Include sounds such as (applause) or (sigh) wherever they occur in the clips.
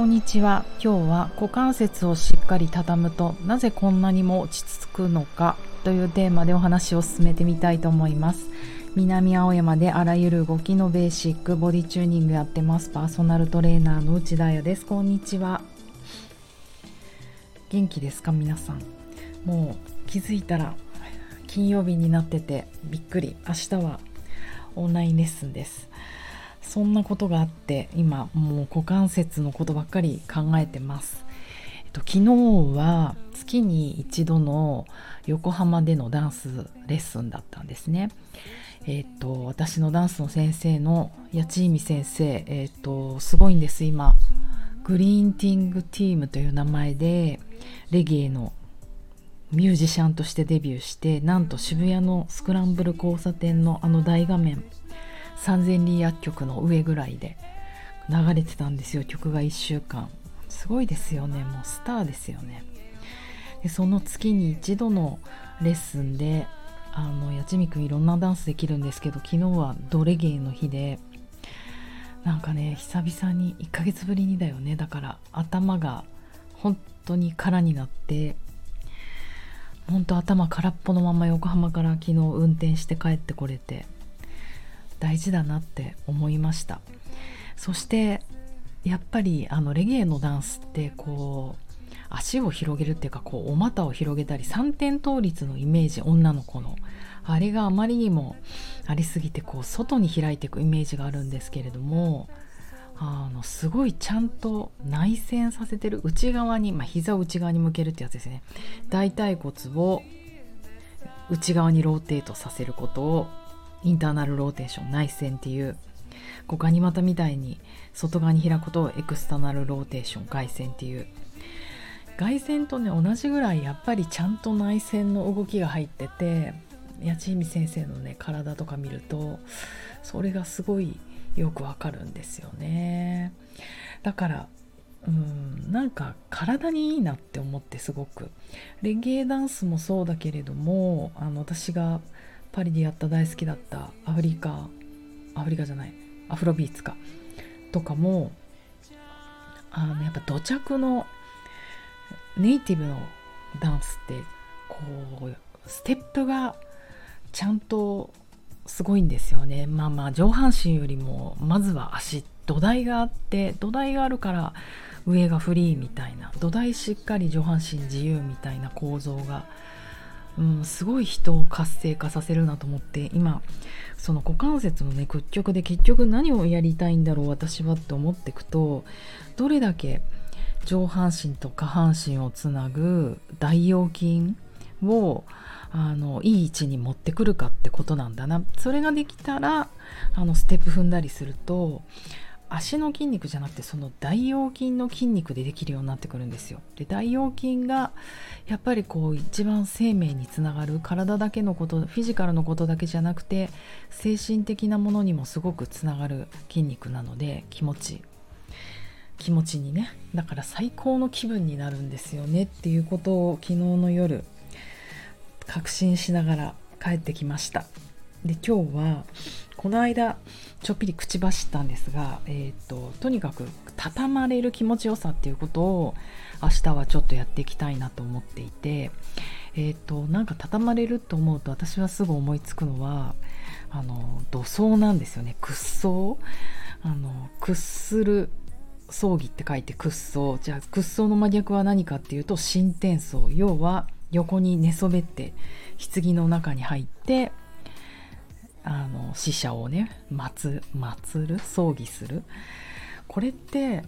こんにちは。今日は股関節をしっかり畳むとなぜこんなにも落ち着くのかというテーマでお話を進めてみたいと思います。南青山であらゆる動きのベーシックボディチューニングやってます。パーソナルトレーナーの内田彩です。こんにちは。元気ですか皆さん。もう気づいたら金曜日になっててびっくり。明日はオンラインレッスンです。そんなことがあって今もう股関節のことばっかり考えてます、えっと、昨日は月に一度の横浜でのダンスレッスンだったんですね。えっと私のダンスの先生の八千美先生えっとすごいんです。今グリーンティングティームという名前でレゲエのミュージシャンとしてデビューしてなんと渋谷のスクランブル交差点のあの大画面三千里薬局の上ぐらいで流れてたんですよ。曲が1週間。すごいですよね。もうスターですよね。でその月に一度のレッスンであの八千くんいろんなダンスできるんですけど昨日はドレゲーの日でなんかね久々に1ヶ月ぶりにだよね。だから頭が本当に空になって本当頭空っぽのまま横浜から昨日運転して帰ってこれて大事だなって思いました。そしてやっぱりあのレゲエのダンスってこう足を広げるっていうかこうお股を広げたり三点倒立のイメージ女の子の。あれがあまりにもありすぎてこう外に開いていくイメージがあるんですけれどもあのすごいちゃんと内旋させてる。内側に、まあ、膝を内側に向けるってやつですね。大腿骨を内側に rotate させることを internal rotation 内旋っていうこうガニ股みたいに外側に開くことを external rotation 外旋っていう。外旋とね同じぐらいやっぱりちゃんと内旋の動きが入ってて八千美先生のね体とか見るとそれがすごいよくわかるんですよね。だからうんなんか体にいいなって思ってすごく。レゲエダンスもそうだけれどもあの私がパリでやった大好きだったアフリカアフリカじゃないアフロビーツかとかもあのやっぱ土着のネイティブのダンスってこうステップがちゃんとすごいんですよね。まあまあ上半身よりもまずは足土台があって土台があるから上がフリーみたいな土台しっかり上半身自由みたいな構造がうん、すごい人を活性化させるなと思って今その股関節のね屈曲で結局何をやりたいんだろう私はって思っていくとどれだけ上半身と下半身をつなぐ大腰筋をあのいい位置に持ってくるかってことなんだな。それができたらあのステップ踏んだりすると足の筋肉じゃなくてその大腰筋の筋肉でできるようになってくるんですよ。で大腰筋がやっぱりこう一番生命につながる体だけのことフィジカルのことだけじゃなくて精神的なものにもすごくつながる筋肉なので気持ち気持ちにねだから最高の気分になるんですよねっていうことを昨日の夜確信しながら帰ってきました。で今日はこの間ちょっぴり口走ったんですが、えーと、とにかく畳まれる気持ちよさっていうことを明日はちょっとやっていきたいなと思っていて、えーと、なんか畳まれると思うと私はすぐ思いつくのはあの土葬なんですよね。屈葬？あの屈する葬儀って書いて屈葬。じゃあ屈葬の真逆は何かっていうと新天葬。要は横に寝そべって棺の中に入ってあの死者をね祀る葬儀する。これって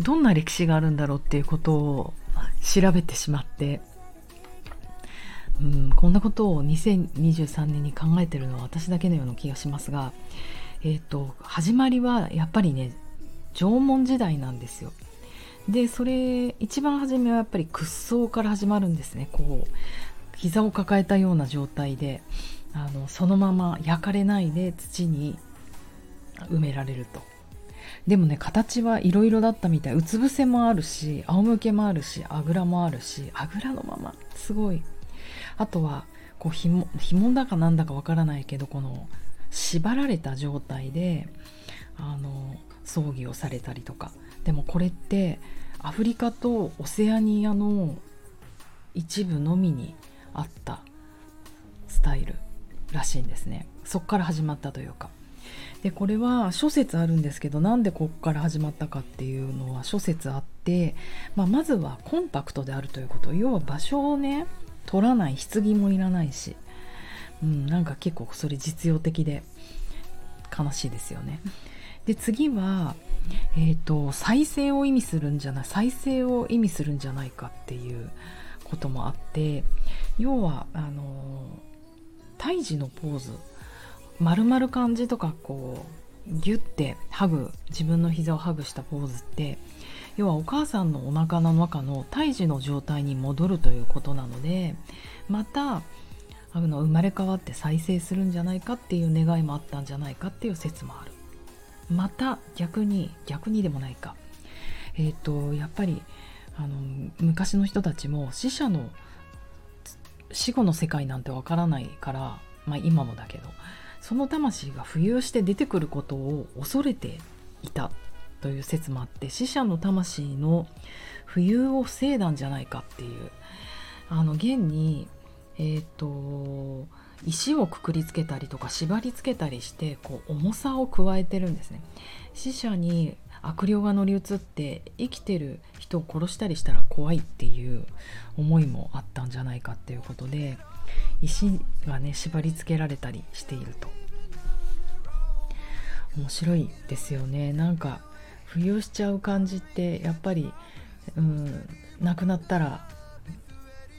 どんな歴史があるんだろうっていうことを調べてしまって。うんこんなことを2023年に考えてるのは私だけのような気がしますが、えーと、始まりはやっぱりね縄文時代なんですよ。でそれ一番初めはやっぱり屈葬から始まるんですねこう。膝を抱えたような状態であのそのまま焼かれないで土に埋められると。でもね形はいろいろだったみたい。うつ伏せもあるし仰向けもあるしあぐらもあるしあぐらのまま。すごい。あとはこうひも紐だかなんだかわからないけどこの縛られた状態であの葬儀をされたりとか。でもこれってアフリカとオセアニアの一部のみにあったスタイルらしいんですね。そこから始まったというか。でこれは諸説あるんですけどなんでここから始まったかっていうのは諸説あって、まあ、まずはコンパクトであるということ。要は場所をね取らない棺もいらないし、うん、なんか結構それ実用的で悲しいですよね。で次は、えーと、再生を意味するんじゃない再生を意味するんじゃないかっていうこともあって要はあの胎児のポーズ丸々感じとかこうギュッてハグ自分の膝をハグしたポーズって要はお母さんのお腹の中の胎児の状態に戻るということなのでまたあの生まれ変わって再生するんじゃないかっていう願いもあったんじゃないかっていう説もある。また逆に逆にでもないか。えっ、ー、とやっぱりあの昔の人たちも死者の死後の世界なんてわからないからまあ今もだけどその魂が浮遊して出てくることを恐れていたという説もあって死者の魂の浮遊を防いだんじゃないかっていうあの現にえっ、ー、と石をくくりつけたりとか縛りつけたりしてこう重さを加えてるんですね。死者に悪霊が乗り移って生きてる人を殺したりしたら怖いっていう思いもあったんじゃないかっていうことで石がね縛り付けられたりしていると。面白いですよね。なんか浮遊しちゃう感じってやっぱり、うん、亡くなったら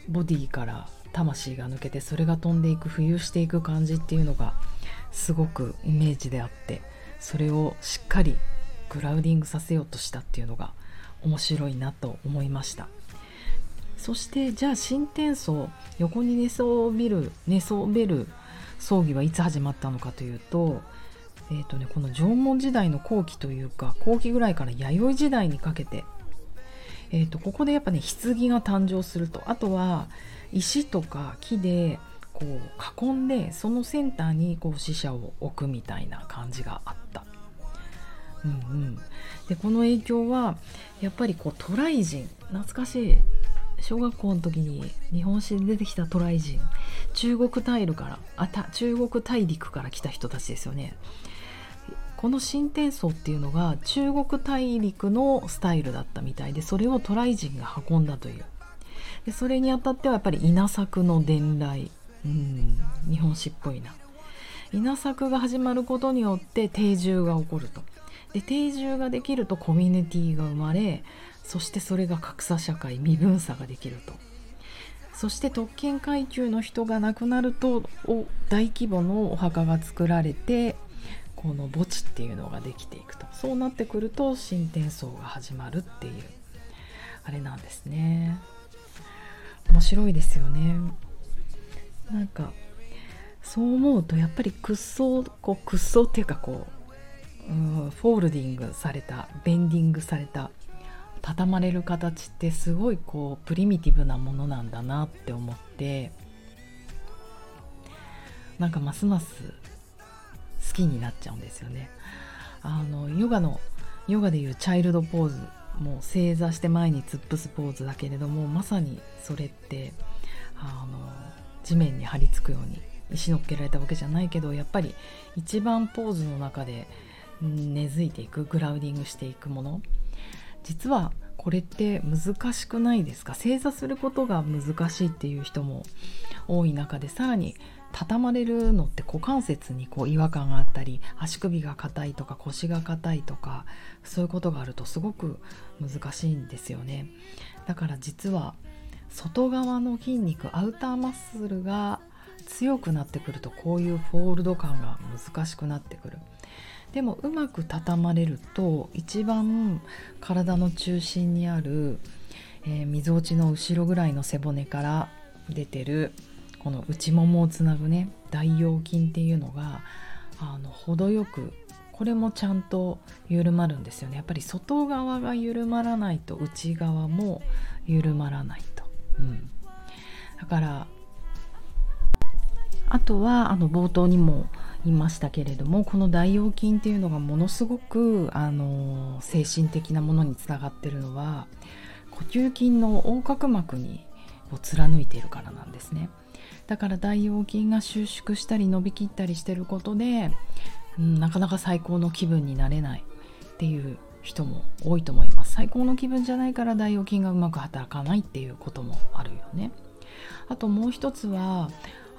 ボディから魂が抜けてそれが飛んでいく浮遊していく感じっていうのがすごくイメージであってそれをしっかりグラウディングさせようとしたっていうのが面白いなと思いましたそしてじゃあ新天層横に寝そべる寝そべる葬儀はいつ始まったのかというと,、えーとね、この縄文時代の後期というか後期ぐらいから弥生時代にかけて、えーと、ここでやっぱね棺が誕生するとあとは石とか木でこう囲んでそのセンターにこう死者を置くみたいな感じがあった。うんうん、でこの影響はやっぱりこう渡来人懐かしい。小学校の時に日本史で出てきた渡来人。中国大陸からあた中国大陸から来た人たちですよね。この新天層っていうのが中国大陸のスタイルだったみたいでそれを渡来人が運んだという。でそれにあたってはやっぱり稲作の伝来。うん。日本史っぽいな。稲作が始まることによって定住が起こると。で定住ができるとコミュニティが生まれそしてそれが格差社会身分差ができると。そして特権階級の人が亡くなると大規模のお墓が作られてこの墓地っていうのができていくと。そうなってくると新天層が始まるっていう。あれなんですね。面白いですよね。なんかそう思うとやっぱり屈葬こう屈葬っていうかこう、フォールディングされたベンディングされた畳まれる形ってすごいこうプリミティブなものなんだなって思ってなんかますます好きになっちゃうんですよね。あのヨガのヨガでいうチャイルドポーズもう正座して前に突っ伏すポーズだけれどもまさにそれってあの地面に張り付くように石のっけられたわけじゃないけどやっぱり一番ポーズの中で根付いていくグラウディングしていくもの。実はこれって難しくないですか？正座することが難しいっていう人も多い中でさらに畳まれるのって股関節にこう違和感があったり足首が硬いとか腰が硬いとかそういうことがあるとすごく難しいんですよね。だから実は外側の筋肉アウターマッスルが強くなってくるとこういうフォールド感が難しくなってくる。でもうまく畳まれると一番体の中心にある、えー、みぞおちの後ろぐらいの背骨から出てるこの内ももをつなぐね大腰筋っていうのがあの程よくこれもちゃんと緩まるんですよね。やっぱり外側が緩まらないと内側も緩まらないと、うん、だからあとはあの冒頭にもいましたけれどもこの大腰筋っていうのがものすごくあの精神的なものにつながってるのは呼吸筋の横隔膜にを貫いているからなんですね。だから大腰筋が収縮したり伸びきったりしてることで、うん、なかなか最高の気分になれないっていう人も多いと思います。最高の気分じゃないから大腰筋がうまく働かないっていうこともあるよね。あともう一つは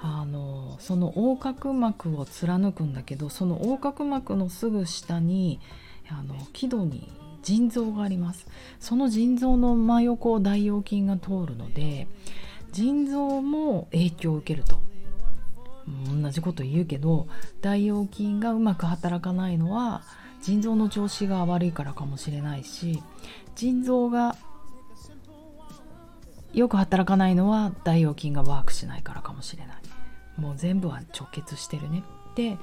あのその横隔膜を貫くんだけどその横隔膜のすぐ下にあの気道に腎臓があります。その腎臓の真横を大腰筋が通るので腎臓も影響を受けると。同じこと言うけど大腰筋がうまく働かないのは腎臓の調子が悪いからかもしれないし腎臓がよく働かないのは大腰筋がワークしないからかもしれない。もう全部は直結してるね。で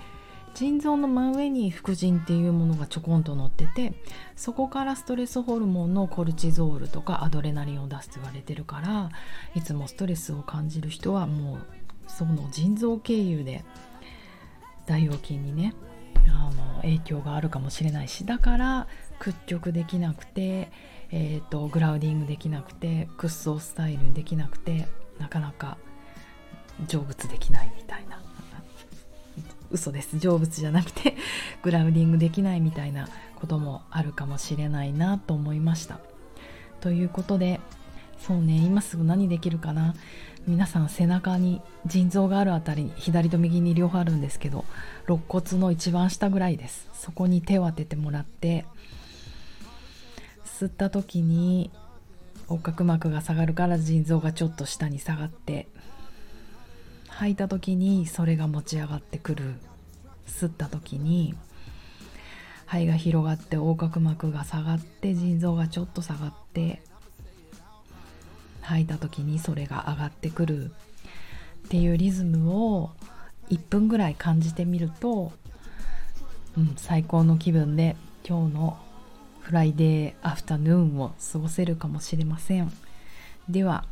腎臓の真上に副腎っていうものがちょこんと乗っててそこからストレスホルモンのコルチゾールとかアドレナリンを出すと言われてるからいつもストレスを感じる人はもうその腎臓経由で大腰筋にねあの影響があるかもしれないしだから屈曲できなくて、えーと、グラウディングできなくて屈走スタイルできなくてなかなか成仏できないみたいな。嘘です。成仏じゃなくて (laughs) グラウディングできないみたいなこともあるかもしれないなと思いました。ということでそうね今すぐ何できるかな。皆さん背中に腎臓があるあたりに左と右に両方あるんですけど肋骨の一番下ぐらいです。そこに手を当ててもらって吸った時に横隔膜が下がるから腎臓がちょっと下に下がって吐いた時にそれが持ち上がってくる吸った時に肺が広がって横隔膜が下がって腎臓がちょっと下がって吐いた時にそれが上がってくるっていうリズムを1分ぐらい感じてみると、うん、最高の気分で今日のフライデーアフタヌーンを過ごせるかもしれません。では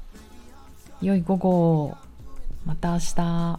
良い午後また明日。